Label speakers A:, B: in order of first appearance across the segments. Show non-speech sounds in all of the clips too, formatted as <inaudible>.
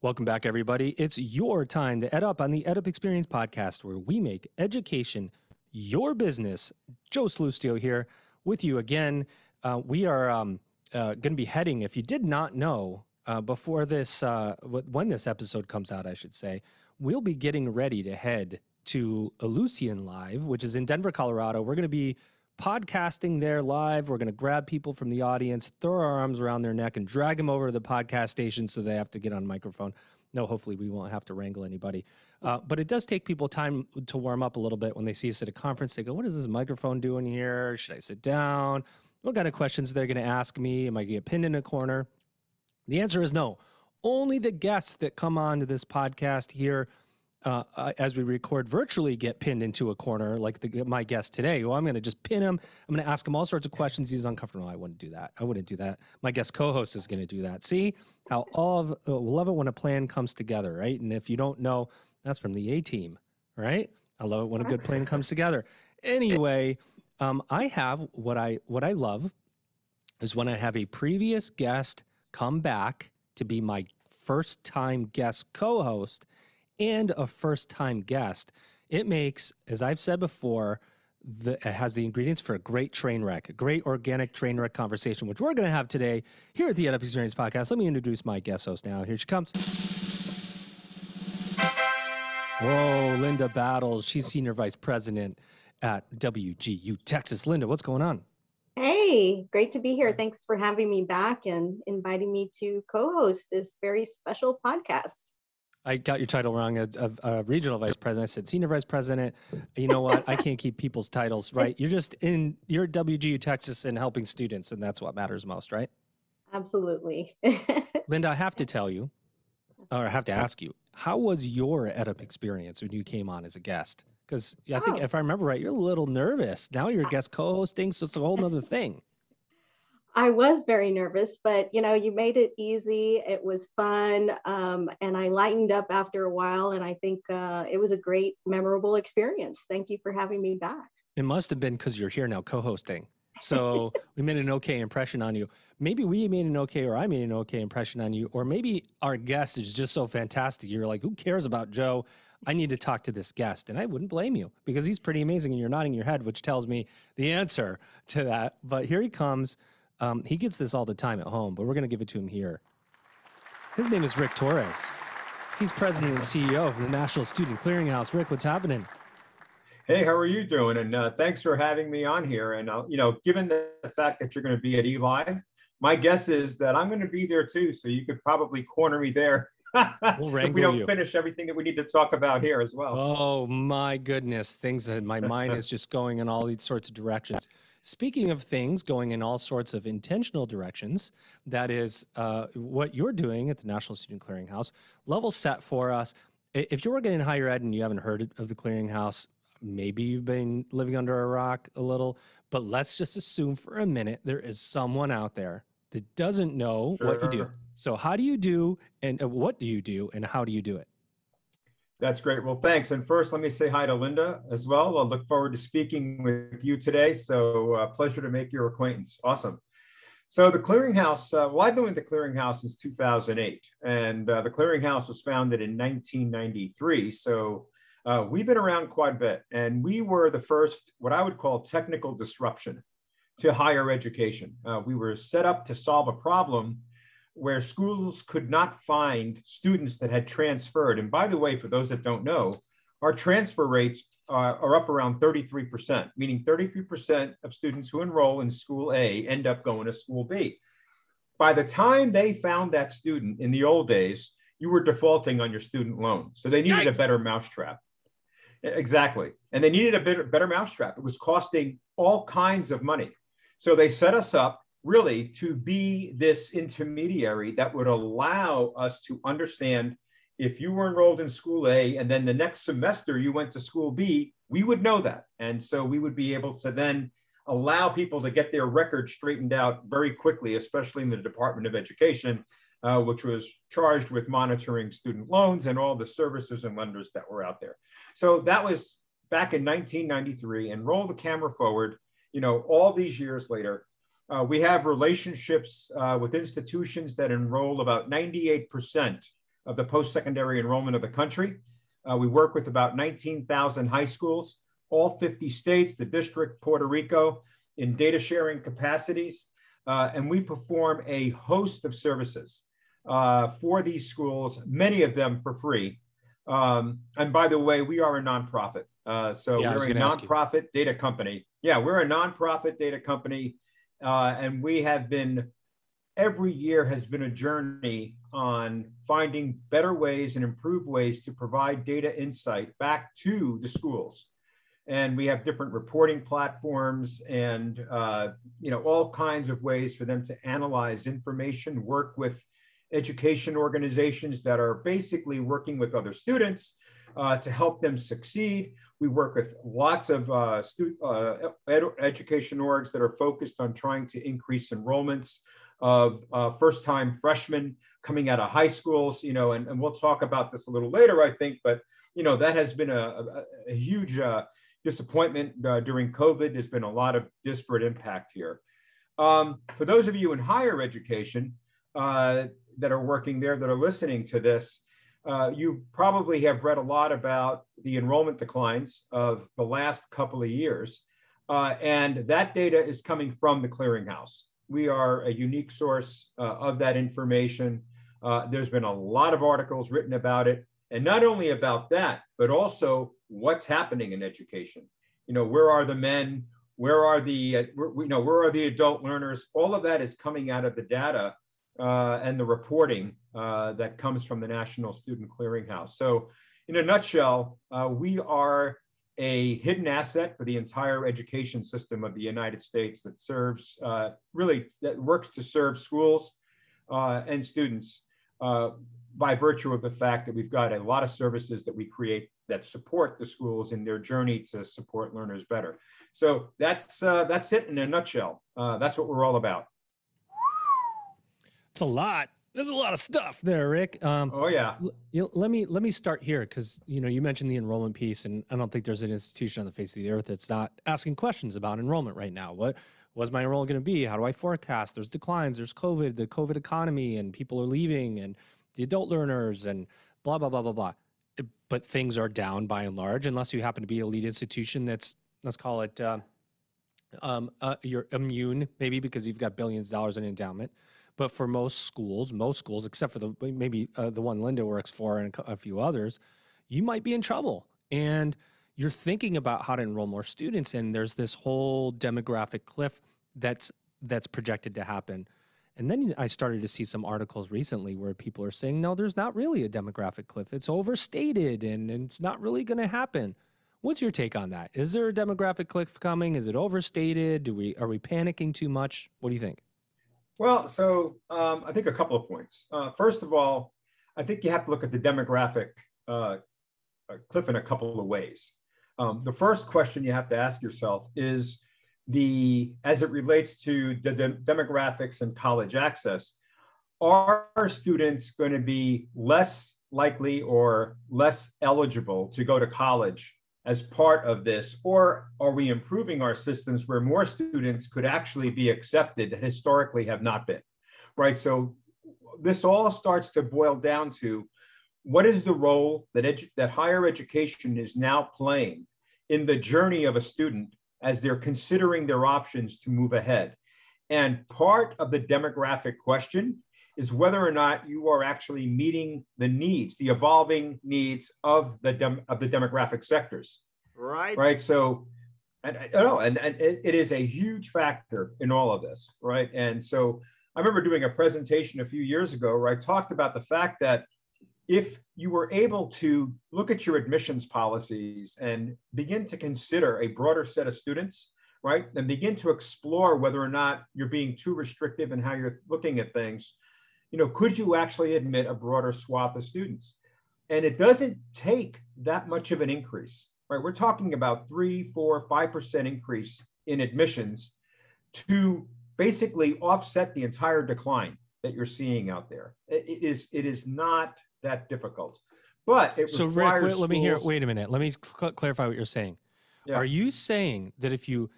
A: Welcome back, everybody. It's your time to EdUp on the EdUp Experience podcast, where we make education your business. Joe Sallustio here with you again. Uh, we are um, uh, going to be heading, if you did not know, uh, before this, uh, when this episode comes out, I should say, we'll be getting ready to head to Ellucian Live, which is in Denver, Colorado. We're going to be podcasting there live. We're going to grab people from the audience, throw our arms around their neck, and drag them over to the podcast station so they have to get on microphone. No, hopefully we won't have to wrangle anybody. Uh, but it does take people time to warm up a little bit when they see us at a conference. They go, What is this microphone doing here? Should I sit down? What kind of questions they're going to ask me? Am I going to get pinned in a corner? The answer is no. Only the guests that come on to this podcast here uh, uh, as we record virtually get pinned into a corner like the, my guest today. Well, I'm going to just pin him. I'm going to ask him all sorts of questions. He's uncomfortable. I wouldn't do that. I wouldn't do that. My guest co-host is going to do that. See how all of uh, love it when a plan comes together, right? And if you don't know, that's from the A team, right? I love it when a good plan comes together. Anyway, um, I have what I what I love is when I have a previous guest come back to be my first time guest co-host and a first time guest, it makes, as I've said before, the, it has the ingredients for a great train wreck, a great organic train wreck conversation, which we're going to have today here at the EdUp Experience podcast. Let me introduce my guest host now. Here she comes. Whoa, Linda Battles. She's Senior Vice President at WGU Texas. Linda, what's going on?
B: Hey, great to be here. Thanks for having me back and inviting me to co host this very special podcast.
A: I got your title wrong. A, a, a, regional vice president. I said senior vice president. You know what? I can't keep people's titles right. You're just in. You're at WGU Texas and helping students, and that's what matters most, right?
B: Absolutely. <laughs>
A: Linda, I have to tell you, or I have to ask you, how was your EdUp experience when you came on as a guest? Because I think, oh. if I remember right, you're a little nervous. Now you're a guest co-hosting, so it's a whole other thing.
B: I was very nervous, but you know, you made it easy. It was fun, um, and I lightened up after a while. And I think uh, it was a great, memorable experience. Thank you for having me back.
A: It must have been because you're here now, co-hosting. So <laughs> we made an okay impression on you. Maybe we made an okay, or I made an okay impression on you, or maybe our guest is just so fantastic. You're like, who cares about Joe? I need to talk to this guest. And I wouldn't blame you because he's pretty amazing. And you're nodding your head, which tells me the answer to that. But here he comes. Um, he gets this all the time at home, but we're going to give it to him here. His name is Rick Torres. He's president and CEO of the National Student Clearinghouse. Rick, what's happening?
C: Hey, how are you doing? And uh, thanks for having me on here. And uh, you know, given the, fact that you're going to be at eLive, my guess is that I'm going to be there too. So you could probably corner me there <laughs> we'll if we don't you. finish everything that we need to talk about here as well.
A: Oh my goodness, things that my mind is just going in all these sorts of directions. Speaking of things going in all sorts of intentional directions, that is uh, what you're doing at the National Student Clearinghouse. Level set for us. If you're working in higher ed and you haven't heard of the Clearinghouse, maybe you've been living under a rock a little, but let's just assume for a minute there is someone out there that doesn't know sure. what you do. So, how do you do, and uh, what do you do, and how do you do it?
C: That's great. Well, thanks. And first, let me say hi to Linda as well. I look forward to speaking with you today. So, uh, pleasure to make your acquaintance. Awesome. So, the Clearinghouse, uh, well, I've been with the Clearinghouse since 2008, and uh, the Clearinghouse was founded in 1993. So, uh, we've been around quite a bit, and we were the first, what I would call technical disruption to higher education. Uh, we were set up to solve a problem where schools could not find students that had transferred. And by the way, for those that don't know, our transfer rates uh, are up around 33%, meaning 33% of students who enroll in school A end up going to school B. By the time they found that student in the old days, you were defaulting on your student loan. So they needed Yikes. a better mousetrap. Exactly. And they needed a better, better mousetrap. It was costing all kinds of money. So they set us up really to be this intermediary that would allow us to understand if you were enrolled in school A and then the next semester you went to school B, we would know that. And so we would be able to then allow people to get their records straightened out very quickly, especially in the Department of Education, uh, which was charged with monitoring student loans and all the services and lenders that were out there. So that was back in 1993 and roll the camera forward, you know, all these years later, uh, we have relationships uh, with institutions that enroll about 98% of the post-secondary enrollment of the country. Uh, we work with about 19,000 high schools, all 50 states, the district, Puerto Rico, in data sharing capacities. Uh, and we perform a host of services uh, for these schools, many of them for free. Um, and by the way, we are a nonprofit. Uh, so yeah, we're a nonprofit data company. Yeah, we're a nonprofit data company. Uh, and we have been, every year has been a journey on finding better ways and improved ways to provide data insight back to the schools. And we have different reporting platforms and uh, you know all kinds of ways for them to analyze information, work with education organizations that are basically working with other students uh, to help them succeed. We work with lots of uh, uh, ed education orgs that are focused on trying to increase enrollments of uh, first-time freshmen coming out of high schools, you know, and, and we'll talk about this a little later, I think, but, you know, that has been a, a, a huge uh, disappointment uh, during COVID. There's been a lot of disparate impact here. Um, for those of you in higher education that are working there, that are listening to this, uh, you probably have read a lot about the enrollment declines of the last couple of years. Uh, and that data is coming from the clearinghouse. We are a unique source uh, of that information. Uh, there's been a lot of articles written about it. And not only about that, but also what's happening in education. You know, where are the men? Where are the, uh, you know, where are the adult learners? All of that is coming out of the data uh, and the reporting uh, that comes from the National Student Clearinghouse. So in a nutshell, uh, we are a hidden asset for the entire education system of the United States that serves, uh, really, that works to serve schools uh, and students uh, by virtue of the fact that we've got a lot of services that we create that support the schools in their journey to support learners better. So that's that's it in a nutshell. That's what we're all about.
A: It's a lot. There's a lot of stuff there, Rick.
C: Um, oh yeah.
A: L- let me let me start here because you know you mentioned the enrollment piece, and I don't think there's an institution on the face of the earth that's not asking questions about enrollment right now. What was my enrollment going to be? How do I forecast? There's declines. There's COVID, the COVID economy, and people are leaving, and the adult learners, and blah blah blah blah blah. But things are down by and large, unless you happen to be a lead institution that's let's call it uh, um, uh, you're immune, maybe because you've got billions of dollars in endowment. But for most schools, most schools, except for the maybe uh, the one Linda works for and a few others, you might be in trouble. And you're thinking about how to enroll more students, and there's this whole demographic cliff that's that's projected to happen. And then I started to see some articles recently where people are saying, no, there's not really a demographic cliff. It's overstated and, and it's not really going to happen. What's your take on that? Is there a demographic cliff coming? Is it overstated? Do we are we panicking too much? What do you think?
C: Well, so um, I think a couple of points. Uh, first of all, I think you have to look at the demographic uh, uh cliff in a couple of ways. Um, the first question you have to ask yourself is the as it relates to the de demographics and college access, are students going to be less likely or less eligible to go to college as part of this? Or are we improving our systems where more students could actually be accepted that historically have not been? Right. So this all starts to boil down to what is the role that, that higher education is now playing in the journey of a student as they're considering their options to move ahead. And part of the demographic question is whether or not you are actually meeting the needs, the evolving needs of the dem- of the demographic sectors.
D: Right.
C: Right. So, and I know, and, and it, it is a huge factor in all of this, right? And so, I remember doing a presentation a few years ago where I talked about the fact that if you were able to look at your admissions policies and begin to consider a broader set of students, right, and begin to explore whether or not you're being too restrictive in how you're looking at things, you know, could you actually admit a broader swath of students? And it doesn't take that much of an increase, right? We're talking about three, four, five percent increase in admissions to basically offset the entire decline that you're seeing out there. It is it is not that difficult. But it
A: so Rick, wait, let me hear. Wait a minute. Let me cl- clarify what you're saying. Yeah. Are you saying that if you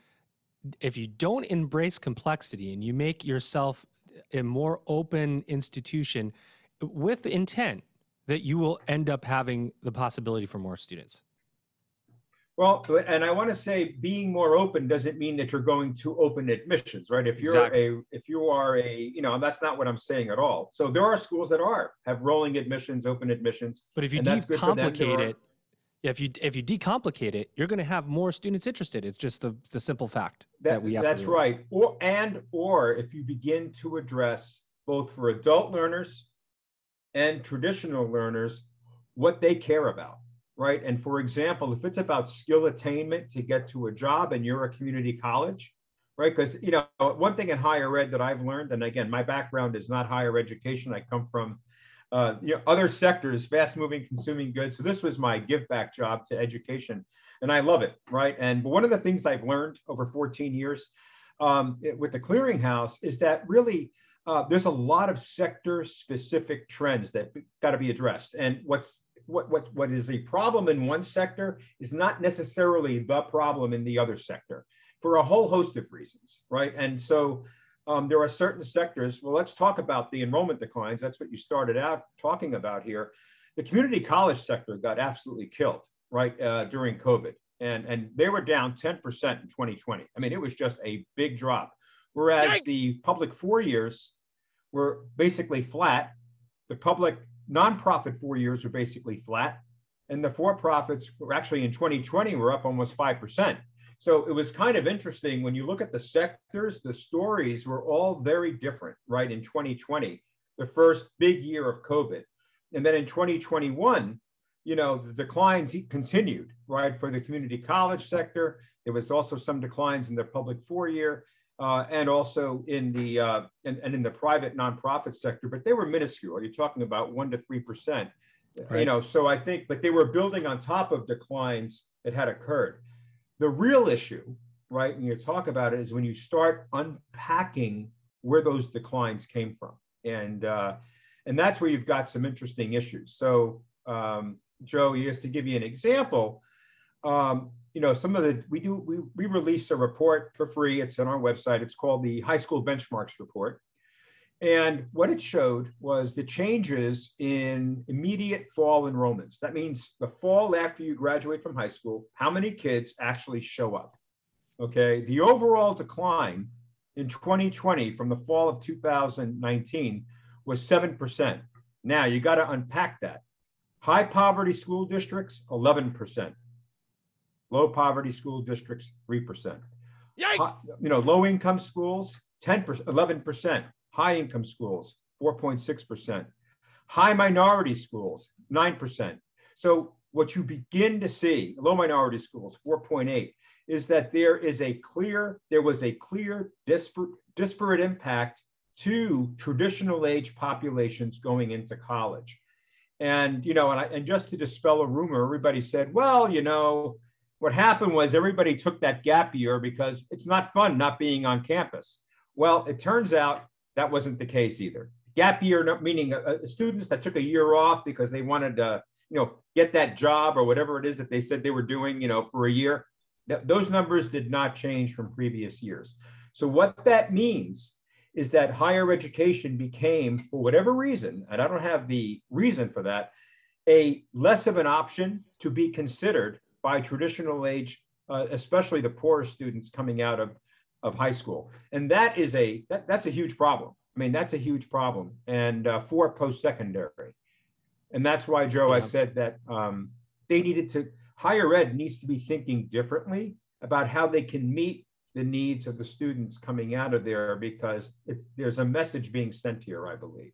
A: if you don't embrace complexity and you make yourself a more open institution with intent that you will end up having the possibility for more students?
C: Well, and I want to say being more open doesn't mean that you're going to open admissions, right? If you're
A: Exactly.
C: a, if you are a, you know, that's not what I'm saying at all. So there are schools that are, have rolling admissions, open admissions.
A: But if you
C: And that's good them.
A: Decomplicate it, if you if you decomplicate it, you're going to have more students interested. It's just the the simple fact that,
C: That,
A: we have.
C: that's right. Or, and, or if you begin to address both for adult learners and traditional learners, what they care about, right? And for example, if it's about skill attainment to get to a job and you're a community college, right? Because, you know, one thing in higher ed that I've learned, and again, my background is not higher education. I come from uh, you know, other sectors, fast moving consuming goods. So this was my give back job to education. And I love it, right? And one of the things I've learned over 14 years um, it- with the clearinghouse is that really uh, there's a lot of sector specific trends that got to be addressed. And what's what, what, what is a problem in one sector is not necessarily the problem in the other sector for a whole host of reasons, right? And so um, there are certain sectors. Well, let's talk about the enrollment declines. That's what you started out talking about here. The community college sector got absolutely killed, right, uh, during COVID. And, and they were down 10% in 2020. I mean, it was just a big drop. Whereas
A: Yikes.
C: the public four years were basically flat. The public nonprofit four years were basically flat. And the for profits were actually in 2020 were up almost 5%. So it was kind of interesting when you look at the sectors, the stories were all very different, right? In 2020, the first big year of COVID. And then in 2021, you know, the declines continued, right? For the community college sector, there was also some declines in the public four year uh, and also in the uh, and, and in the private nonprofit sector, but they were minuscule. You're talking about one to three percent, you know. So I think, but they were building on top of declines that had occurred. The real issue, right, when you talk about it, is when you start unpacking where those declines came from, and uh, and that's where you've got some interesting issues. So, um, Joe, just to give you an example, um, you know, some of the we do we we release a report for free. It's on our website. It's called the High School Benchmarks Report. And what it showed was the changes in immediate fall enrollments. That means the fall after you graduate from high school, how many kids actually show up? Okay, the overall decline in 2020 from the fall of 2019 was 7%. Now you got to unpack that. High poverty school districts, 11%. Low poverty school districts, 3%. Hi- you know, low income schools, 10%, 11%. High income schools, 4.6%. High minority schools, 9%. So what you begin to see, low minority schools, 4.8, is that there is a clear, there was a clear disparate, disparate impact to traditional age populations going into college. And, you know, and, I, and just to dispel a rumor, everybody said, well, you know, what happened was everybody took that gap year because it's not fun not being on campus. Well, it turns out that wasn't the case either. Gap year, meaning uh, uh, students that took a year off because they wanted to, you know, get that job or whatever it is that they said they were doing, you know, for a year. Th- those numbers did not change from previous years. So what that means is that higher education became, for whatever reason, and I don't have the reason for that, a less of an option to be considered by traditional age, uh, especially the poorer students coming out of, of high school. And that is a, that, that's a huge problem. I mean, that's a huge problem and uh, for post-secondary. And that's why, Joe, I said that um, they needed to, higher ed needs to be thinking differently about how they can meet the needs of the students coming out of there because it's, there's a message being sent here, I believe.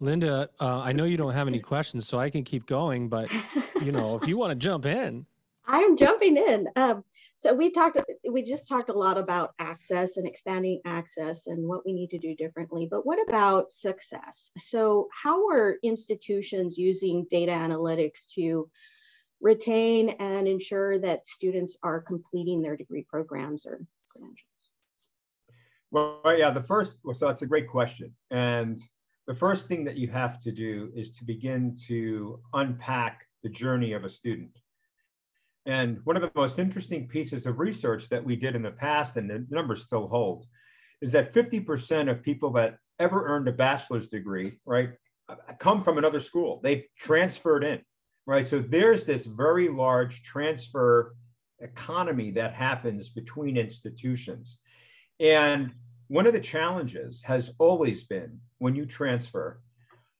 A: Linda, uh, I know you don't have any questions, so I can keep going. But you know, if you want to jump in,
B: I'm jumping in. Um, so we talked, we just talked a lot about access and expanding access and what we need to do differently. But what about success? So how are institutions using data analytics to retain and ensure that students are completing their degree programs or credentials?
C: Well, yeah, the first, so that's a great question. And the first thing that you have to do is to begin to unpack the journey of a student. And one of the most interesting pieces of research that we did in the past, and the numbers still hold, is that 50% of people that ever earned a bachelor's degree, right, come from another school. They transferred in, right? So there's this very large transfer economy that happens between institutions. And one of the challenges has always been when you transfer,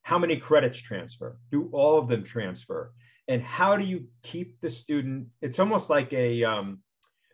C: how many credits transfer? Do all of them transfer? And how do you keep the student? It's almost like a um,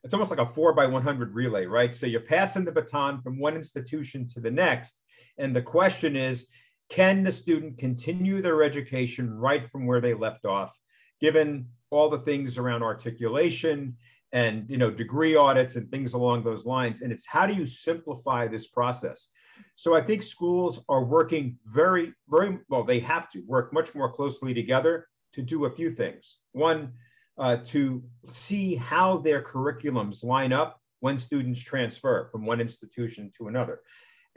C: it's almost like a four by 100 relay, right? So you're passing the baton from one institution to the next. And the question is, can the student continue their education right from where they left off, given all the things around articulation and you know degree audits and things along those lines and it's how do you simplify this process so i think schools are working very very well they have to work much more closely together to do a few things one uh, to see how their curriculums line up when students transfer from one institution to another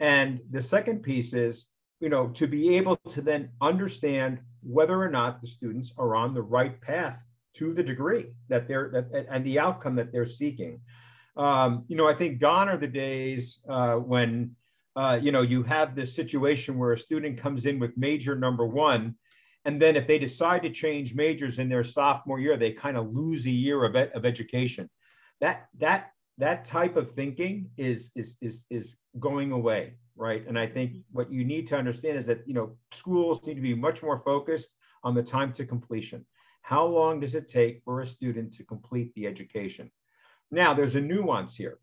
C: and the second piece is you know to be able to then understand whether or not the students are on the right path to the degree that they're that, and the outcome that they're seeking. Um, you know, I think gone are the days uh, when uh, you know you have this situation where a student comes in with major number one, and then if they decide to change majors in their sophomore year, they kind of lose a year of, of education. That that that type of thinking is is is is going away, right? And I think what you need to understand is that you know schools need to be much more focused on the time to completion. How long does it take for a student to complete the education? Now, there's a nuance here.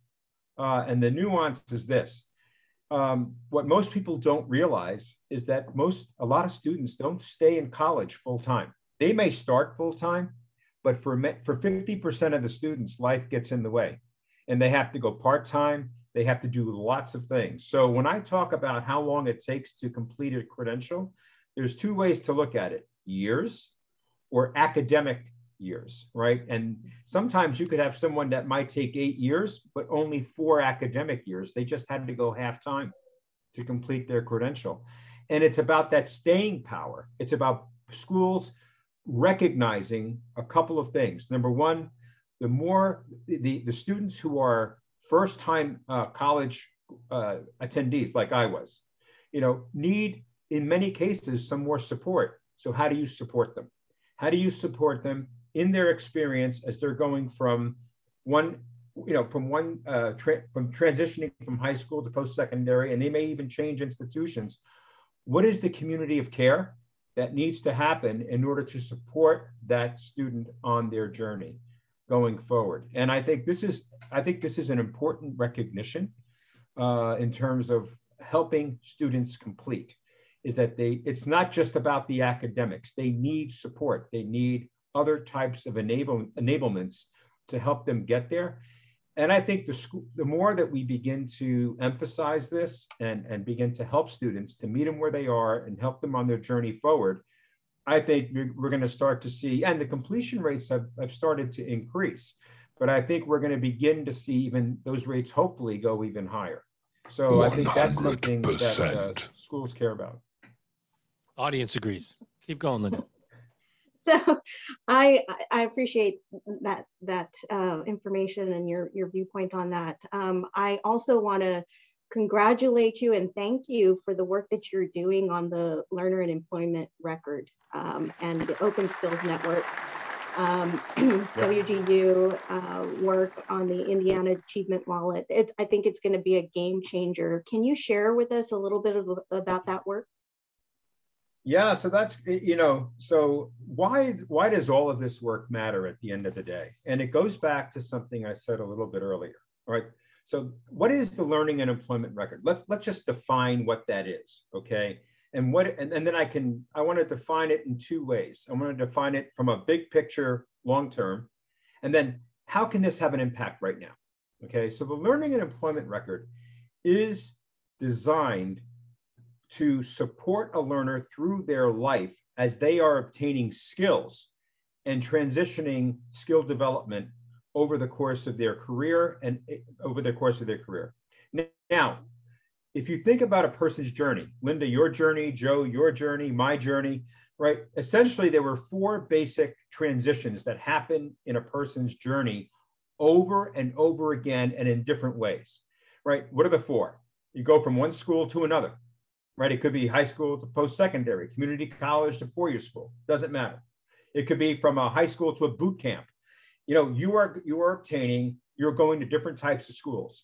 C: Uh, and the nuance is this. Um, what most people don't realize is that most, a lot of students don't stay in college full time. They may start full time, but for, for 50% of the students, life gets in the way and they have to go part time. They have to do lots of things. So when I talk about how long it takes to complete a credential, there's two ways to look at it years or academic years, right? And sometimes you could have someone that might take eight years, but only four academic years. They just had to go half time to complete their credential. And it's about that staying power. It's about schools recognizing a couple of things. Number one, the more the, the students who are first time uh, college uh, attendees, like I was, you know, need in many cases some more support. So how do you support them? How do you support them in their experience as they're going from one, you know, from one, uh, tra- from transitioning from high school to post-secondary, and they may even change institutions. What is the community of care that needs to happen in order to support that student on their journey going forward? And I think this is, I think this is an important recognition uh, in terms of helping students complete is that they it's not just about the academics they need support they need other types of enable, enablements to help them get there and i think the school the more that we begin to emphasize this and and begin to help students to meet them where they are and help them on their journey forward i think we're going to start to see and the completion rates have, have started to increase but i think we're going to begin to see even those rates hopefully go even higher so 100%. i think that's something that uh, schools care about
A: Audience agrees. Keep going, Linda. <laughs>
B: So I I appreciate that that uh, information and your your viewpoint on that. Um, I also want to congratulate you and thank you for the work that you're doing on the learner and employment record um, and the Open Skills Network. Um, <clears throat> WGU uh, work on the Indiana Achievement Wallet. It, I think it's going to be a game changer. Can you share with us a little bit of, about that work?
C: Yeah, so that's you know, so why why does all of this work matter at the end of the day? And it goes back to something I said a little bit earlier. All right. So what is the learning and employment record? Let's let's just define what that is, okay? And what and, and then I can I want to define it in two ways. I want to define it from a big picture, long term, and then how can this have an impact right now? Okay, so the learning and employment record is designed to support a learner through their life as they are obtaining skills and transitioning skill development over the course of their career and eh, over the course of their career. Now, if you think about a person's journey, Linda, your journey, Joe, your journey, my journey, right? Essentially, there were four basic transitions that happen in a person's journey over and over again and in different ways, right? What are the four? You go from one school to another right? It could be high school to post secondary, community college to four year school, doesn't matter. It could be from a high school to a boot camp. You know, you are you are obtaining, you're going to different types of schools.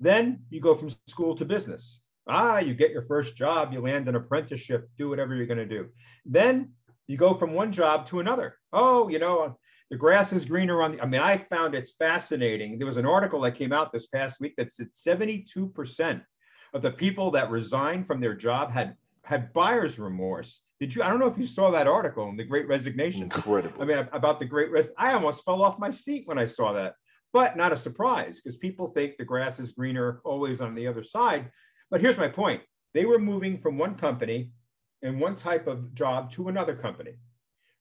C: Then you go from school to business. Ah, you get your first job, you land an apprenticeship, do whatever you're going to do. Then you go from one job to another. Oh, you know, the grass is greener on the. I mean, I found it's fascinating. There was an article that came out this past week that said 72% of the people that resigned from their job had had buyer's remorse. Did you? I don't know if you saw that article in the Great Resignation.
D: Incredible.
C: I mean, about the Great Res. I almost fell off my seat when I saw that, but not a surprise because people think the grass is greener always on the other side. But here's my point: they were moving from one company and one type of job to another company,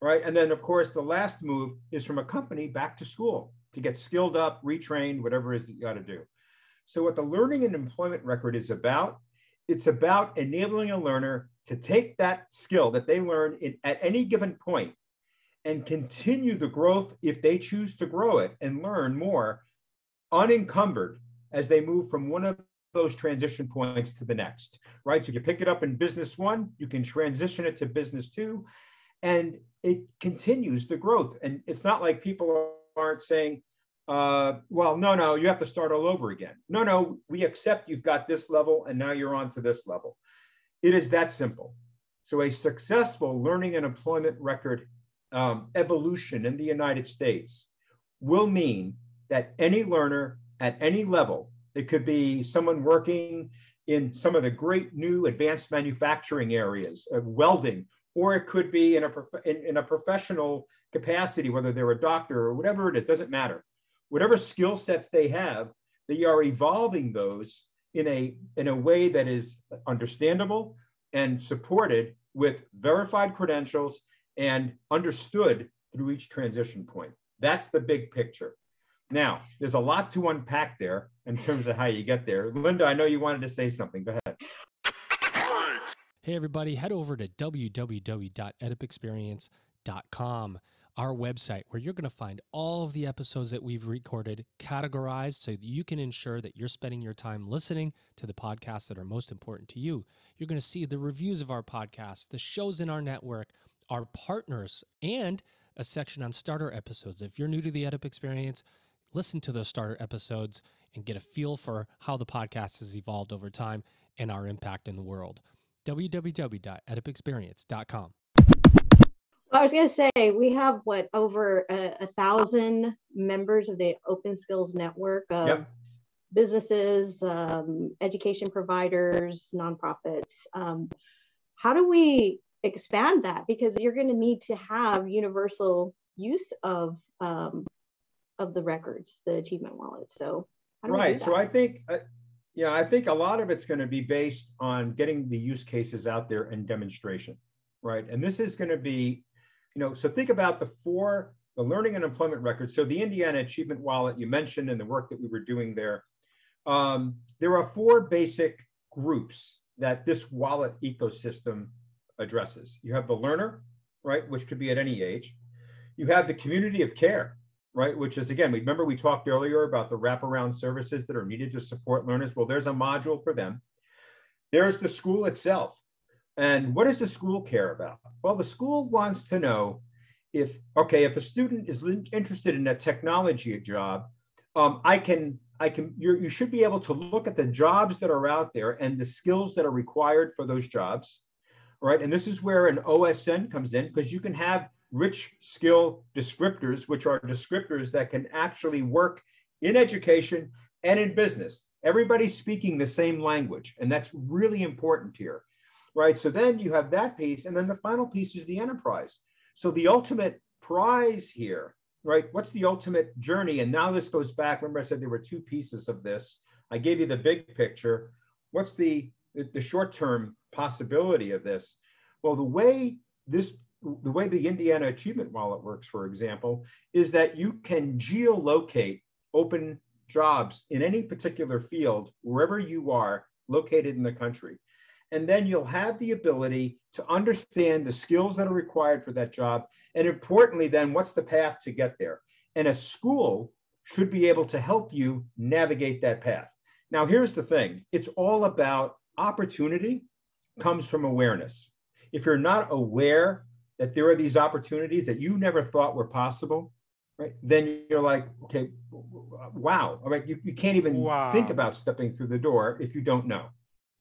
C: right? And then, of course, the last move is from a company back to school to get skilled up, retrained, whatever it is that you got to do. So, what the learning and employment record is about it's about enabling a learner to take that skill that they learn in, at any given point and continue the growth if they choose to grow it and learn more unencumbered as they move from one of those transition points to the next, right? So if you pick it up in business one, you can transition it to business two, and it continues the growth. And it's not like people aren't saying, uh, well, no, no, you have to start all over again. No, no, we accept you've got this level and now you're on to this level. It is that simple. So, a successful learning and employment record um, evolution in the United States will mean that any learner at any level, it could be someone working in some of the great new advanced manufacturing areas, of welding, or it could be in a, in, in a professional capacity, whether they're a doctor or whatever it is, doesn't matter whatever skill sets they have, they are evolving those in a, in a way that is understandable and supported with verified credentials and understood through each transition point. That's the big picture. Now, there's a lot to unpack there in terms of how you get there. Linda, I know you wanted to say something. Go ahead.
A: Hey, everybody, head over to www.edupexperience.com our website where you're going to find all of the episodes that we've recorded categorized so that you can ensure that you're spending your time listening to the podcasts that are most important to you. You're going to see the reviews of our podcasts, the shows in our network, our partners, and a section on starter episodes. If you're new to the EdUp experience, listen to those starter episodes and get a feel for how the podcast has evolved over time and our impact in the world. www.edupexperience.com.
B: I was going to say we have what over a, a, thousand members of the Open Skills Network of yep. businesses, um, education providers, nonprofits. Um, how do we expand that? Because you're going to need to have universal use of um, of the records, the achievement wallet. So
C: right. So I think. Uh, yeah, I think a lot of it's going to be based on getting the use cases out there and demonstration, right? And this is going to be you know, so think about the four, the learning and employment records. So the Indiana Achievement Wallet you mentioned and the work that we were doing there. Um, there are four basic groups that this wallet ecosystem addresses. You have the learner, right, which could be at any age. You have the community of care, right, which is again, remember we talked earlier about the wraparound services that are needed to support learners. Well, there's a module for them. There's the school itself. And what does the school care about? Well, the school wants to know if, okay, if a student is interested in a technology job, um, I can, I can, you should be able to look at the jobs that are out there and the skills that are required for those jobs, right? And this is where an OSN comes in because you can have rich skill descriptors, which are descriptors that can actually work in education and in business. Everybody's speaking the same language, and that's really important here right? So then you have that piece. And then the final piece is the enterprise. So the ultimate prize here, right? What's the ultimate journey? And now this goes back. Remember, I said there were two pieces of this. I gave you the big picture. What's the, the short term possibility of this? Well, the way this the way the Indiana Achievement Wallet works, for example, is that you can geolocate open jobs in any particular field, wherever you are located in the country. And then you'll have the ability to understand the skills that are required for that job. And importantly, then what's the path to get there? And a school should be able to help you navigate that path. Now, here's the thing it's all about opportunity comes from awareness. If you're not aware that there are these opportunities that you never thought were possible, right? Then you're like, okay, wow. All right, you, you can't even wow. think about stepping through the door if you don't know,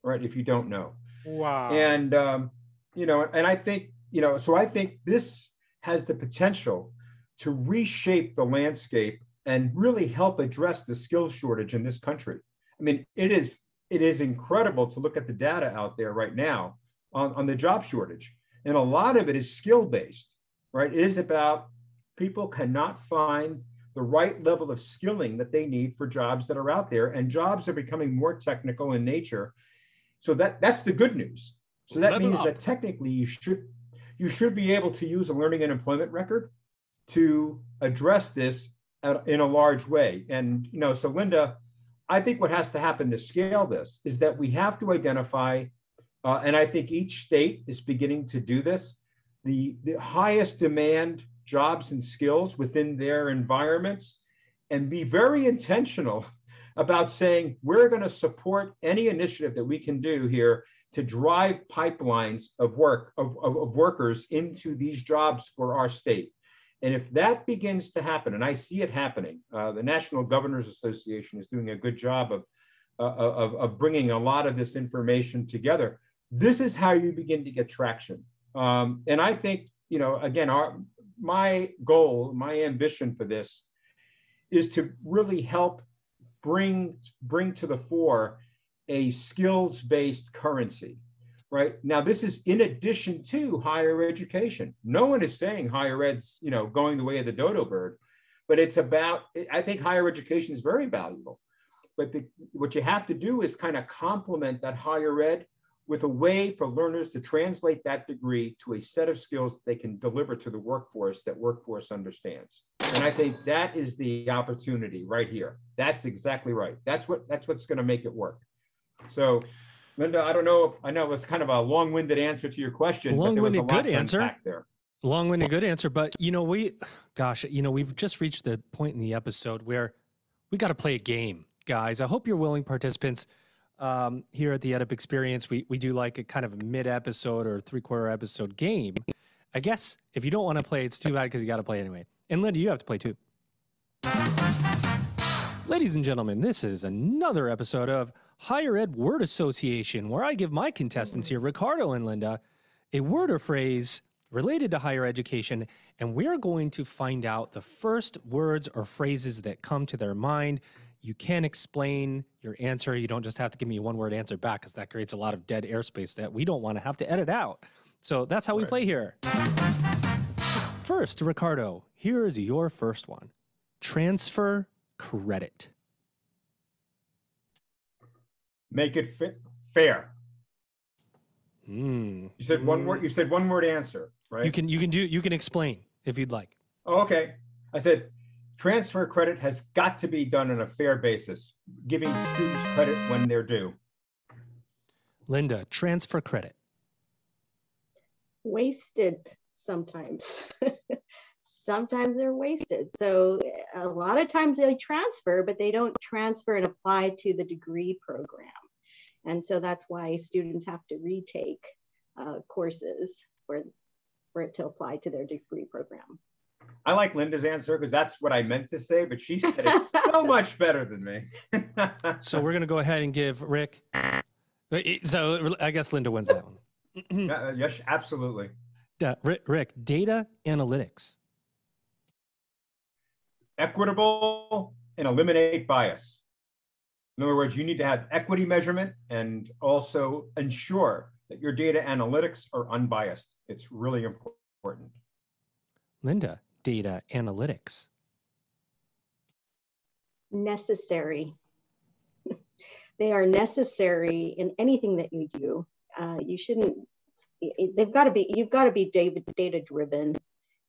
C: right? If you don't know.
D: Wow.
C: And um, you know, and I think, you know, so I think this has the potential to reshape the landscape and really help address the skill shortage in this country. I mean, it is it is incredible to look at the data out there right now on, on the job shortage. And a lot of it is skill based, right? It is about people cannot find the right level of skilling that they need for jobs that are out there. And jobs are becoming more technical in nature. So that, that's the good news. So that Level means up. that technically you should you should be able to use a learning and employment record to address this in a large way. And you know, so Linda, I think what has to happen to scale this is that we have to identify uh, and I think each state is beginning to do this. The, the highest demand jobs and skills within their environments and be very intentional about saying we're going to support any initiative that we can do here to drive pipelines of work of, of, of, workers into these jobs for our state and if that begins to happen and i see it happening uh, the national governors association is doing a good job of, uh, of, of bringing a lot of this information together this is how you begin to get traction. Um, and I think, you know, again, our my goal, my ambition for this is to really help bring bring to the fore a skills-based currency. Right now, this is in addition to higher education. No one is saying higher ed's, you know, going the way of the dodo bird, but it's about. I think higher education is very valuable, but the, what you have to do is kind of complement that higher ed with a way for learners to translate that degree to a set of skills that they can deliver to the workforce that workforce understands. And I think that is the opportunity right here. That's exactly right. That's what that's what's going to make it work. So Linda, I don't know if I know it was kind of a long-winded answer to your question.
A: Long-winded good answer. There. Long-winded good answer, but you know we, gosh, you know we've just reached the point in the episode where we got to play a game, guys. I hope you're willing participants um, here at the EdUp Experience, we, we do like a kind of a mid episode or three quarter episode game. I guess if you don't want to play, it's too bad because you got to play anyway. And Linda, you have to play too. Ladies and gentlemen, this is another episode of Higher Ed Word Association, where I give my contestants here, Ricardo and Linda, a word or phrase related to higher education, and we're going to find out the first words or phrases that come to their mind you can explain your answer. You don't just have to give me a one word answer back because that creates a lot of dead airspace that we don't want to have to edit out. So that's how we play here. First, Ricardo, here is your first one transfer credit.
C: Make it fair.
A: Mm.
C: You said one word. You said one word answer, right?
A: You can you can do you can explain if you'd like.
C: Oh, okay. I said transfer credit has got to be done on a fair basis, giving students credit when they're due.
A: Linda, transfer credit.
B: Wasted sometimes. <laughs> sometimes they're wasted. So a lot of times they transfer, but they don't transfer and apply to the degree program. And so that's why students have to retake uh, courses for, for it to apply to their degree program.
C: I like Linda's answer because that's what I meant to say, but she said it <laughs> so much better than me.
A: so we're gonna go ahead and give Rick. So I guess Linda wins that
C: one. <clears throat> uh, yes, absolutely.
A: Uh, Rick, data analytics.
C: Equitable and eliminate bias. In other words, you need to have equity measurement and also ensure that your data analytics are unbiased. It's really important.
A: Linda, data analytics?
B: Necessary. <laughs> they are necessary in anything that you do. Uh, you shouldn't, they've got to be, you've got to be data, data driven.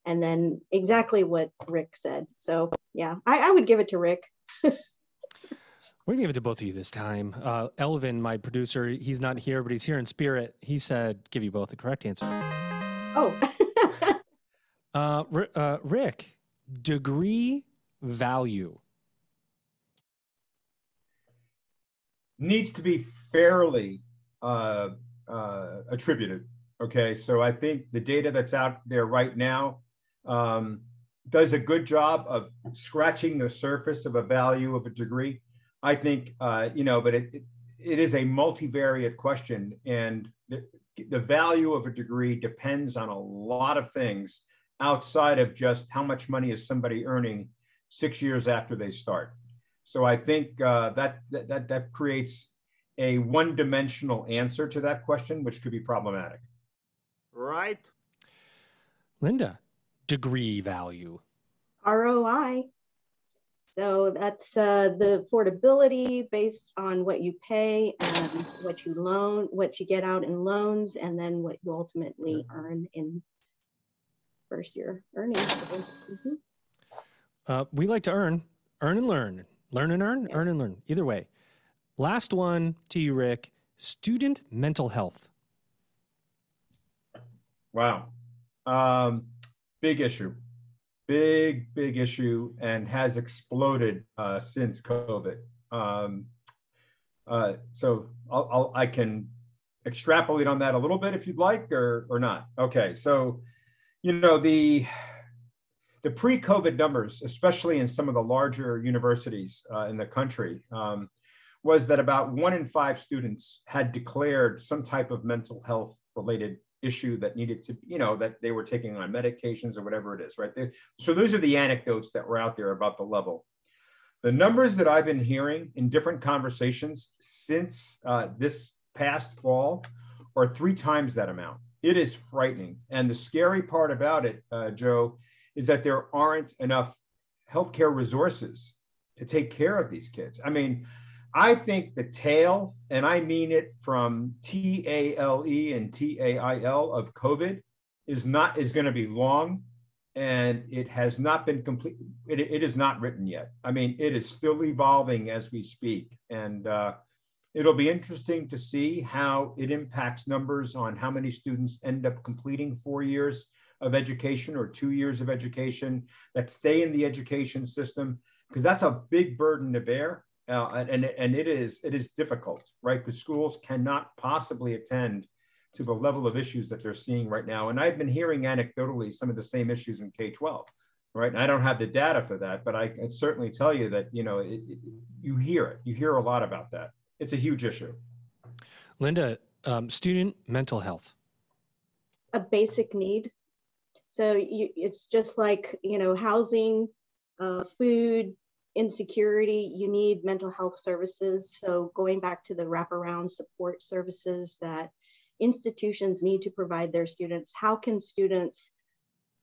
B: And then exactly what Rick said. So yeah, I, I would give it to Rick. <laughs>
A: We're gonna give it to both of you this time. Uh, Elvin, my producer, he's not here, but he's here in spirit. He said, "Give you both the correct answer."
B: Oh. <laughs>
A: Uh, uh, Rick, degree value
C: needs to be fairly uh, attributed. Okay, so I think the data that's out there right now um, does a good job of scratching the surface of a value of a degree. I think, uh, you know, but it, it, it is a multivariate question, and the, the value of a degree depends on a lot of things outside of just how much money is somebody earning six years after they start. So I think uh, that, that that creates a one-dimensional answer to that question, which could be problematic.
D: Right.
A: Linda, degree value.
B: ROI. So that's uh, the affordability based on what you pay and what you loan, what you get out in loans, and then what you ultimately earn in first year earnings. Mm-hmm.
A: Uh, we like to earn, earn and learn, learn and earn, yes. earn and learn. Either way. Last one to you, Rick. Student mental health.
C: Wow. Um, big issue big, big issue and has exploded uh, since COVID. Um, uh, so I'll, I'll, i can extrapolate on that a little bit if you'd like, or or not. Okay, so you know the the pre-COVID numbers, especially in some of the larger universities uh, in the country, um, was that about one in five students had declared some type of mental health related issue that needed to, you know, that they were taking on medications or whatever it is, right? They, so those are the anecdotes that were out there about the level. The numbers that I've been hearing in different conversations since uh, this past fall are three times that amount. It is frightening. And the scary part about it, uh, Joe, is that there aren't enough healthcare resources to take care of these kids. I mean, I think the tail, and I mean it from T A L E and T A I L of COVID, is not is going to be long, and it has not been complete. It, it is not written yet. I mean, it is still evolving as we speak, and uh, it'll be interesting to see how it impacts numbers on how many students end up completing four years of education or two years of education that stay in the education system because that's a big burden to bear uh, and and it is it is difficult, right? Because schools cannot possibly attend to the level of issues that they're seeing right now. And I've been hearing anecdotally some of the same issues in K-12, right? And I don't have the data for that, but I can certainly tell you that you know it, it, you hear it. You hear a lot about that. It's a huge issue.
A: Linda, um, student mental health.
B: A basic need. So you, it's just like you know housing, uh, food, insecurity, you need mental health services. So going back to the wraparound support services that institutions need to provide their students, how can students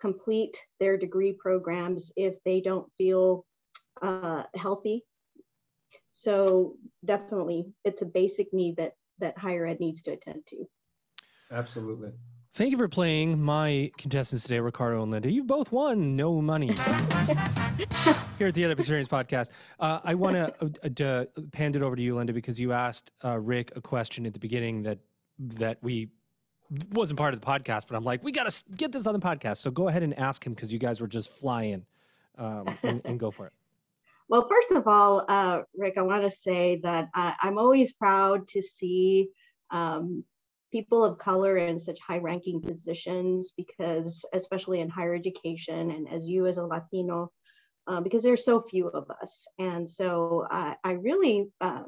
B: complete their degree programs if they don't feel uh, healthy? So definitely it's a basic need that, that higher ed needs to attend to.
C: Absolutely.
A: Thank you for playing my contestants today, Ricardo and Linda. You've both won no money <laughs> here at the EdUp Experience podcast. Uh, I want uh, to hand it over to you, Linda, because you asked uh, Rick a question at the beginning that that we wasn't part of the podcast, but I'm like, we got to get this on the podcast. So go ahead and ask him because you guys were just flying, um, and, and, go for it. <laughs>
B: Well, first of all, uh, Rick, I want to say that I'm always proud to see um, people of color in such high ranking positions because especially in higher education and as you as a latino uh, because there's so few of us and so uh, i really uh,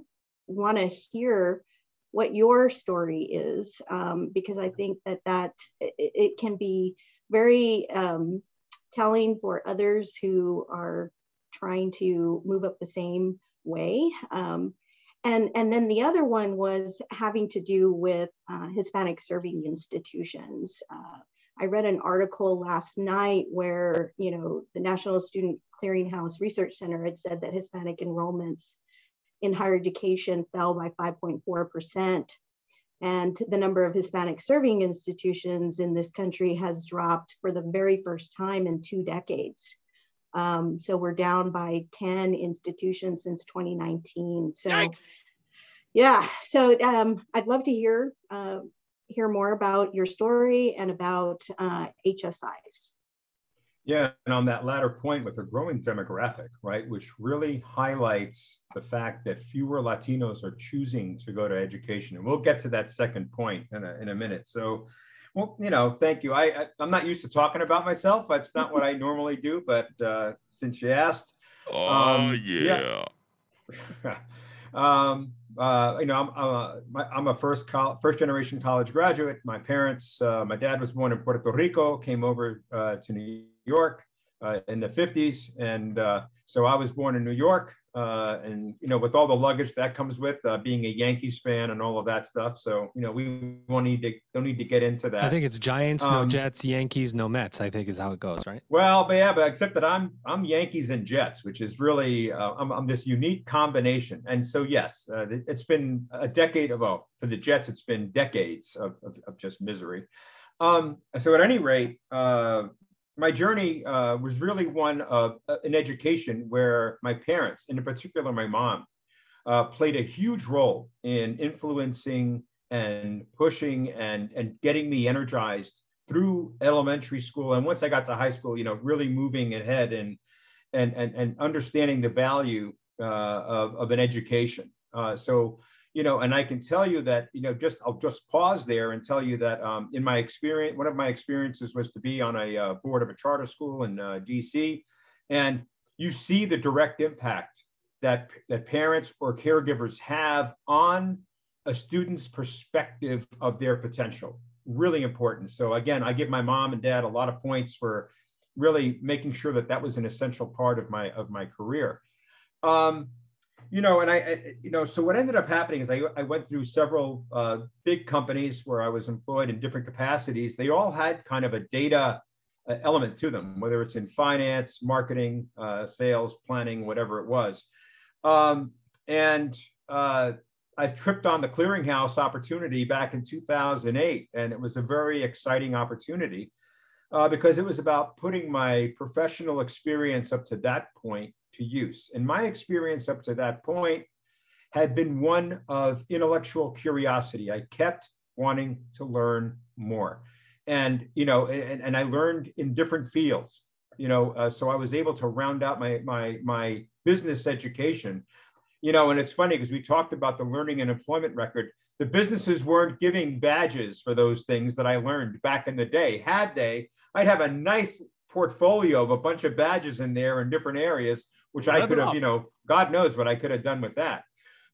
B: want to hear what your story is um, because i think that that it, it can be very um, telling for others who are trying to move up the same way um, and, and then the other one was having to do with uh, Hispanic serving institutions. Uh, I read an article last night where, you know, the National Student Clearinghouse Research Center had said that Hispanic enrollments in higher education fell by 5.4%. And the number of Hispanic serving institutions in this country has dropped for the very first time in two decades. Um, so we're down by 10 institutions since 2019. So Yikes. yeah, so um, I'd love to hear uh, hear more about your story and about uh, HSIs.
C: Yeah, and on that latter point with a growing demographic, right, which really highlights the fact that fewer Latinos are choosing to go to education. And we'll get to that second point in a, in a minute. So, well, you know, thank you. I, I am not used to talking about myself. That's not what I normally do, but uh, since you asked,
E: oh um, yeah.
C: yeah. <laughs> um, uh, you know, I'm, I'm a, I'm a first col- first generation college graduate. My parents, uh, my dad was born in Puerto Rico, came over uh, to New York uh, in the 50s, and uh, so I was born in New York. Uh, and you know, with all the luggage that comes with being a Yankees fan and all of that stuff, so you know, we won't need to don't need to get into that.
A: I think it's Giants, um, no Jets, Yankees, no Mets. I think is how it goes, right?
C: Well, but yeah, but except that I'm I'm Yankees and Jets, which is really I'm, I'm this unique combination. And so yes, it's been a decade of oh, for the Jets, it's been decades of of, of just misery. Um, so at any rate, uh, my journey uh, was really one of uh, an education where my parents, and in particular my mom, uh, played a huge role in influencing and pushing and, and getting me energized through elementary school. And once I got to high school, you know, really moving ahead and, and, and, and understanding the value uh, of, of an education. Uh, so you know, and I can tell you that, you know, just I'll just pause there and tell you that um, in my experience, one of my experiences was to be on a uh, board of a charter school in uh, DC, and you see the direct impact that that parents or caregivers have on a student's perspective of their potential. Really important. So again, I give my mom and dad a lot of points for really making sure that that was an essential part of my of my career. Um, you know, and I, I, you know, so what ended up happening is I, I went through several uh, big companies where I was employed in different capacities. They all had kind of a data uh, element to them, whether it's in finance, marketing, uh, sales, planning, whatever it was. Um, and uh, I tripped on the clearinghouse opportunity back in 2008, and it was a very exciting opportunity uh, because it was about putting my professional experience up to that point to use. And my experience up to that point had been one of intellectual curiosity. I kept wanting to learn more. And, you know, and, and I learned in different fields, you know, uh, so I was able to round out my, my, my business education, you know, and it's funny because we talked about the learning and employment record. The businesses weren't giving badges for those things that I learned back in the day. Had they, I'd have a nice portfolio of a bunch of badges in there in different areas, which I could have, you know, God knows what I could have done with that.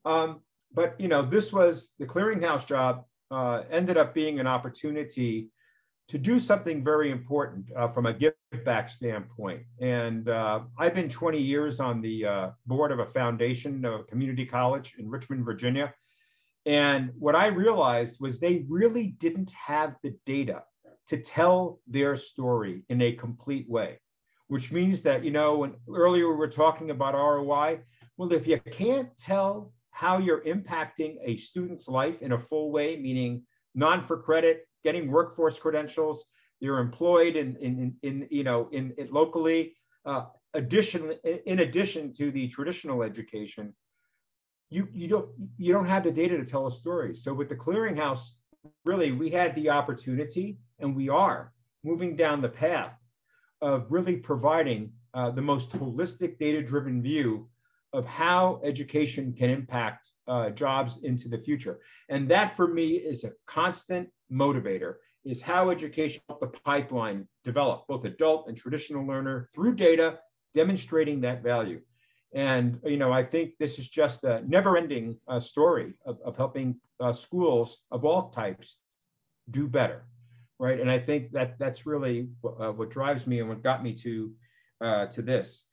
C: Um, but you know, this was the clearinghouse job uh, ended up being an opportunity to do something very important uh, from a give back standpoint. And uh, I've been 20 years on the uh, board of a foundation, a community college in Richmond, Virginia. And what I realized was they really didn't have the data to tell their story in a complete way, which means that, you know, when earlier we were talking about ROI, well, if you can't tell how you're impacting a student's life in a full way, meaning non for credit, getting workforce credentials, you're employed in, in, in, you know, in, in locally, uh, addition, in addition to the traditional education, you, you don't you don't have the data to tell a story. So with the clearinghouse, really we had the opportunity and we are moving down the path of really providing uh, the most holistic data driven view of how education can impact uh, jobs into the future. And that for me is a constant motivator is how education help the pipeline develop both adult and traditional learner through data demonstrating that value. And you know, I think this is just a never-ending uh, story of, of helping uh, schools of all types do better right? And I think that that's really uh, what drives me and what got me to uh, to this.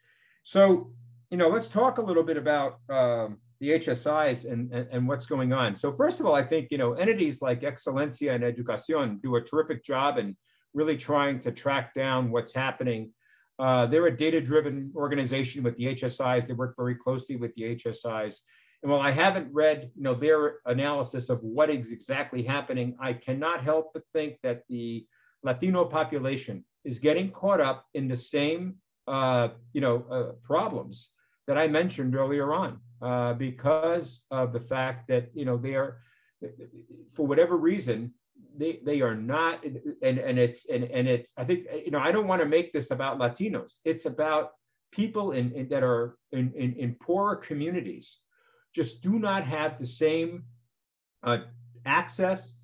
C: So, you know, let's talk a little bit about um, the HSIs and, and, and what's going on. So, first of all, I think you know entities like Excelencia and Educación do a terrific job in really trying to track down what's happening. Uh, they're a data-driven organization with the HSIs. They work very closely with the HSIs. And while I haven't read you know, their analysis of what is exactly happening, I cannot help but think that the Latino population is getting caught up in the same uh, you know, uh, problems that I mentioned earlier on uh, because of the fact that you know, they are, for whatever reason, they they are not and and it's and and it's i think you know i don't want to make this about latinos. It's about people in, in that are in, in in poorer communities just do not have the same uh, access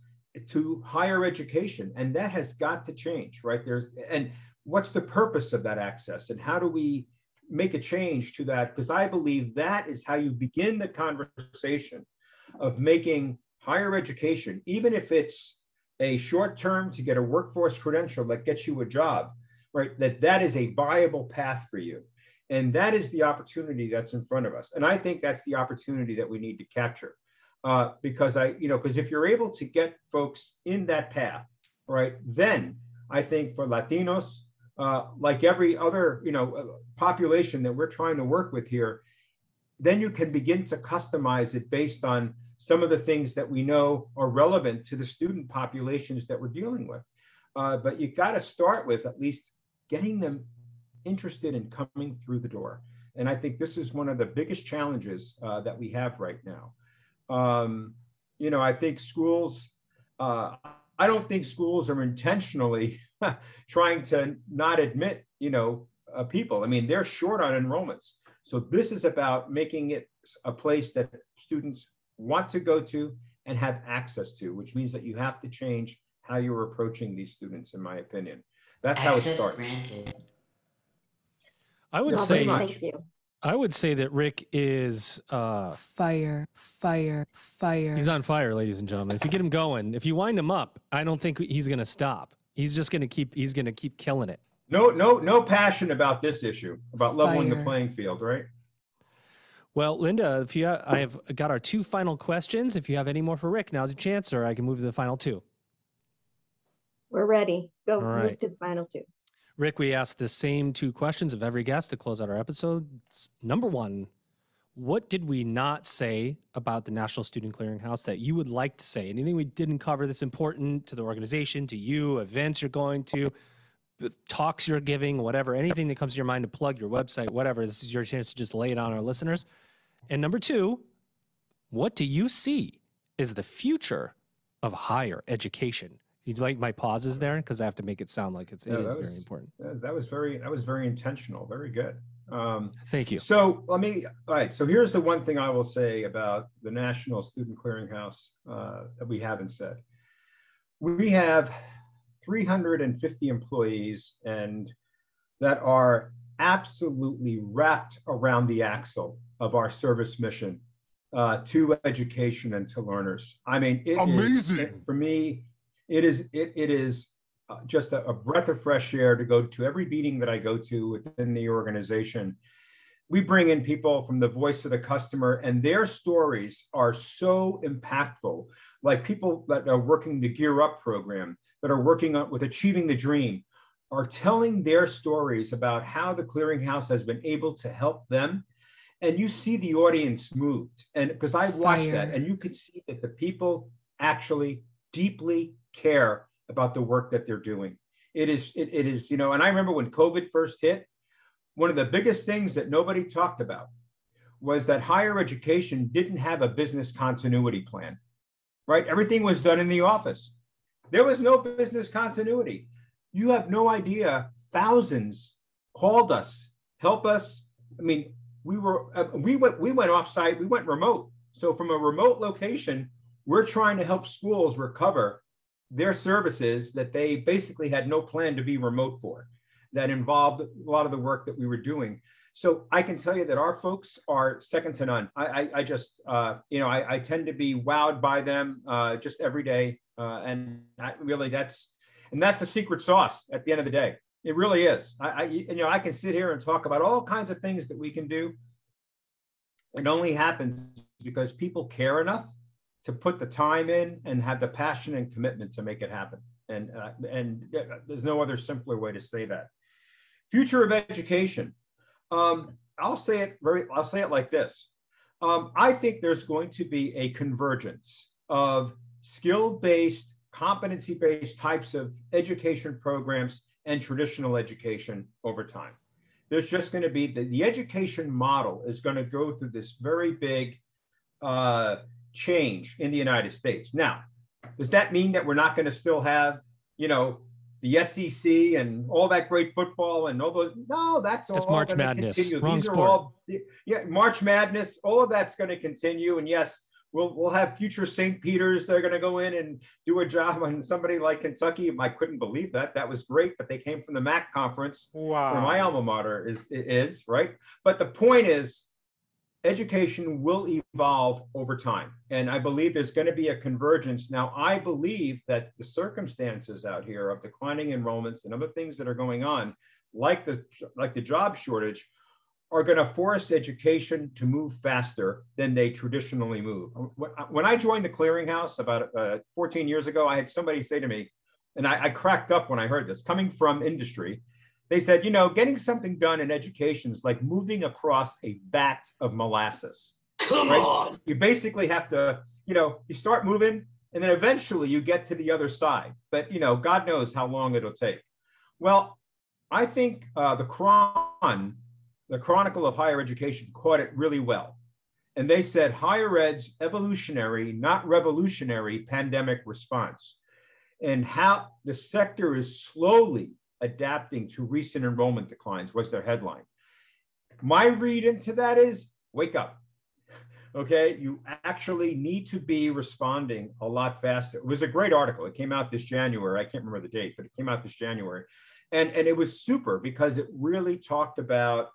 C: to higher education. And that has got to change right? There's and what's the purpose of that access? And how do we make a change to that? Because i believe that is how you begin the conversation of making higher education even if it's a short term to get a workforce credential that gets you a job right? That that is a viable path for you and that is the opportunity that's in front of us and i think that's the opportunity that we need to capture uh, because I, you know, because if you're able to get folks in that path, right, then I think for Latinos, uh, like every other, you know, uh, population that we're trying to work with here, then you can begin to customize it based on some of the things that we know are relevant to the student populations that we're dealing with. Uh, but you've got to start with at least getting them interested in coming through the door. And I think this is one of the biggest challenges uh, that we have right now. Um, you know, I think schools, uh, I don't think schools are intentionally <laughs> trying to not admit, you know, uh, people. I mean, they're short on enrollments. So this is about making it a place that students want to go to and have access to, which means that you have to change how you're approaching these students, in my opinion. That's access how it starts. Granted.
A: I would say, thank you. I would say that Rick is uh,
F: fire, fire, fire.
A: He's on fire, ladies and gentlemen. If you get him going, if you wind him up, I don't think he's going to stop. He's just going to keep. He's going to keep killing it.
C: No, no, no passion about this issue about fire. leveling the playing field, right?
A: Well, Linda, if you, have, I have got our two final questions. If you have any more for Rick, now's your chance, or I can move to the final two.
B: We're ready. Go All right. move to the final two.
A: Rick, we asked the same two questions of every guest to close out our episodes. Number one, what did we not say about the National Student Clearinghouse that you would like to say? Anything we didn't cover that's important to the organization, to you, events you're going to, talks you're giving, whatever, anything that comes to your mind to plug your website, whatever. This is your chance to just lay it on our listeners. And number two, what do you see is the future of higher education? You like my pauses there because I have to make it sound like it's yeah, it is was, very important.
C: That was very that was very intentional. Very good. Um,
A: Thank you.
C: So let me. All right. So here's the one thing I will say about the National Student Clearinghouse uh, that we haven't said. We have 350 employees and that are absolutely wrapped around the axle of our service mission uh, to education and to learners. I mean, it amazing is, for me it is it, it is uh, just a, a, breath of fresh air to go to every meeting that I go to within the organization. We bring in people from the voice of the customer, and their stories are so impactful. Like people that are working the Gear Up program, that are working on, with Achieving the Dream, are telling their stories about how the clearinghouse has been able to help them. And you see the audience moved. And because I watched that, and you could see that the people actually deeply care about the work that they're doing. It is, it, it is, you know, and I remember when COVID first hit, one of the biggest things that nobody talked about was that higher education didn't have a business continuity plan, right? Everything was done in the office. There was no business continuity. You have no idea. Thousands called us, help us. I mean, we were uh, we went we went offsite, we went remote. So from a remote location, we're trying to help schools recover their services that they basically had no plan to be remote for that involved a lot of the work that we were doing. So I can tell you that our folks are second to none. I, I, I just, uh, you know, I, I, tend to be wowed by them uh, just every day. Uh, and I, really that's, and that's the secret sauce at the end of the day. It really is. I, I, you know, I can sit here and talk about all kinds of things that we can do. It only happens because people care enough to put the time in and have the passion and commitment to make it happen. And, uh, and there's no other simpler way to say that. Future of education. Um, I'll say it very, I'll say it like this. Um, I think there's going to be a convergence of skill-based, competency-based types of education programs and traditional education over time. There's just going to be the, the education model is going to go through this very big uh, change in the United States. Now, Does that mean that we're not going to still have, you know, the SEC and all that great football and all those? No, that's all.
A: It's March Madness.
C: Continue.
A: Wrong
C: These
A: sport.
C: are all, yeah, March Madness. All of that's going to continue. And yes, we'll we'll have future St. Peters. They're going to go in and do a job on somebody like Kentucky. I couldn't believe that. That was great. But they came from the MAAC conference
D: Wow.
C: where my alma mater is is right but the point is education will evolve over time. And i believe there's going to be a convergence. Now i believe that the circumstances out here of declining enrollments and other things that are going on like the like the job shortage are going to force education to move faster than they traditionally move. When i joined the clearinghouse about uh, 14 years ago i had somebody say to me and I, I cracked up when i heard this coming from industry they said, you know, getting something done in education is like moving across a vat of molasses. Come on. You basically have to, you know, you start moving and then eventually you get to the other side. But, you know, God knows how long it'll take. Well, I think uh, the Chron, the Chronicle of Higher Education, caught it really well. And they said higher ed's evolutionary, not revolutionary pandemic response. And how the sector is slowly adapting to recent enrollment declines was their headline. My read into that is wake up. Okay, you actually need to be responding a lot faster. It was a great article. It came out this January. I can't remember the date, but it came out this January. And, and it was super because it really talked about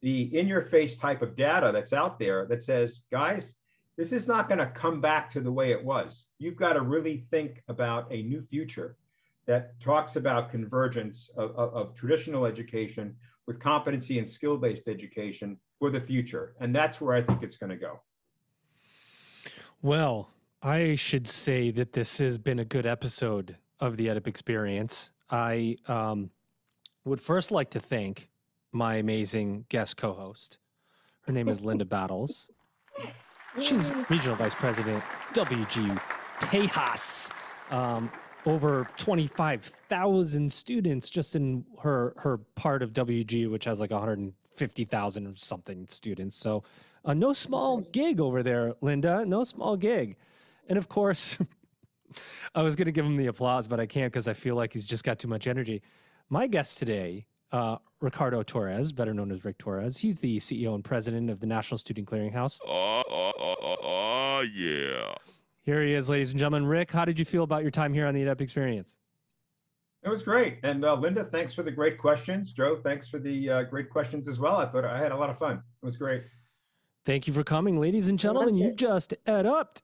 C: the in your face type of data that's out there that says, guys, this is not going to come back to the way it was. You've got to really think about a new future that talks about convergence of, of, of, traditional education with competency and skill-based education for the future. And that's where I think it's going to go.
A: Well, I should say that this has been a good episode of the EdUp experience. I um, would first like to thank my amazing guest co-host. Her name is Linda Battles. She's regional vice president, WGU Tejas. Um, over 25,000 students just in her her part of WG, which has like 150,000 or something students. So, uh, no small gig over there, Linda. No small gig. And of course, <laughs> I was going to give him the applause, but I can't because I feel like he's just got too much energy. My guest today, uh, Ricardo Torres, better known as Rick Torres, he's the CEO and president of the National Student Clearinghouse.
E: Oh, oh, oh, oh, yeah.
A: Here he is, ladies and gentlemen. Rick, how did you feel about your time here on the EdUp experience?
C: It was great. And uh, Linda, thanks for the great questions. Joe, thanks for the uh, great questions as well. I thought I had a lot of fun. It was great.
A: Thank you for coming, ladies and gentlemen. You just ed upped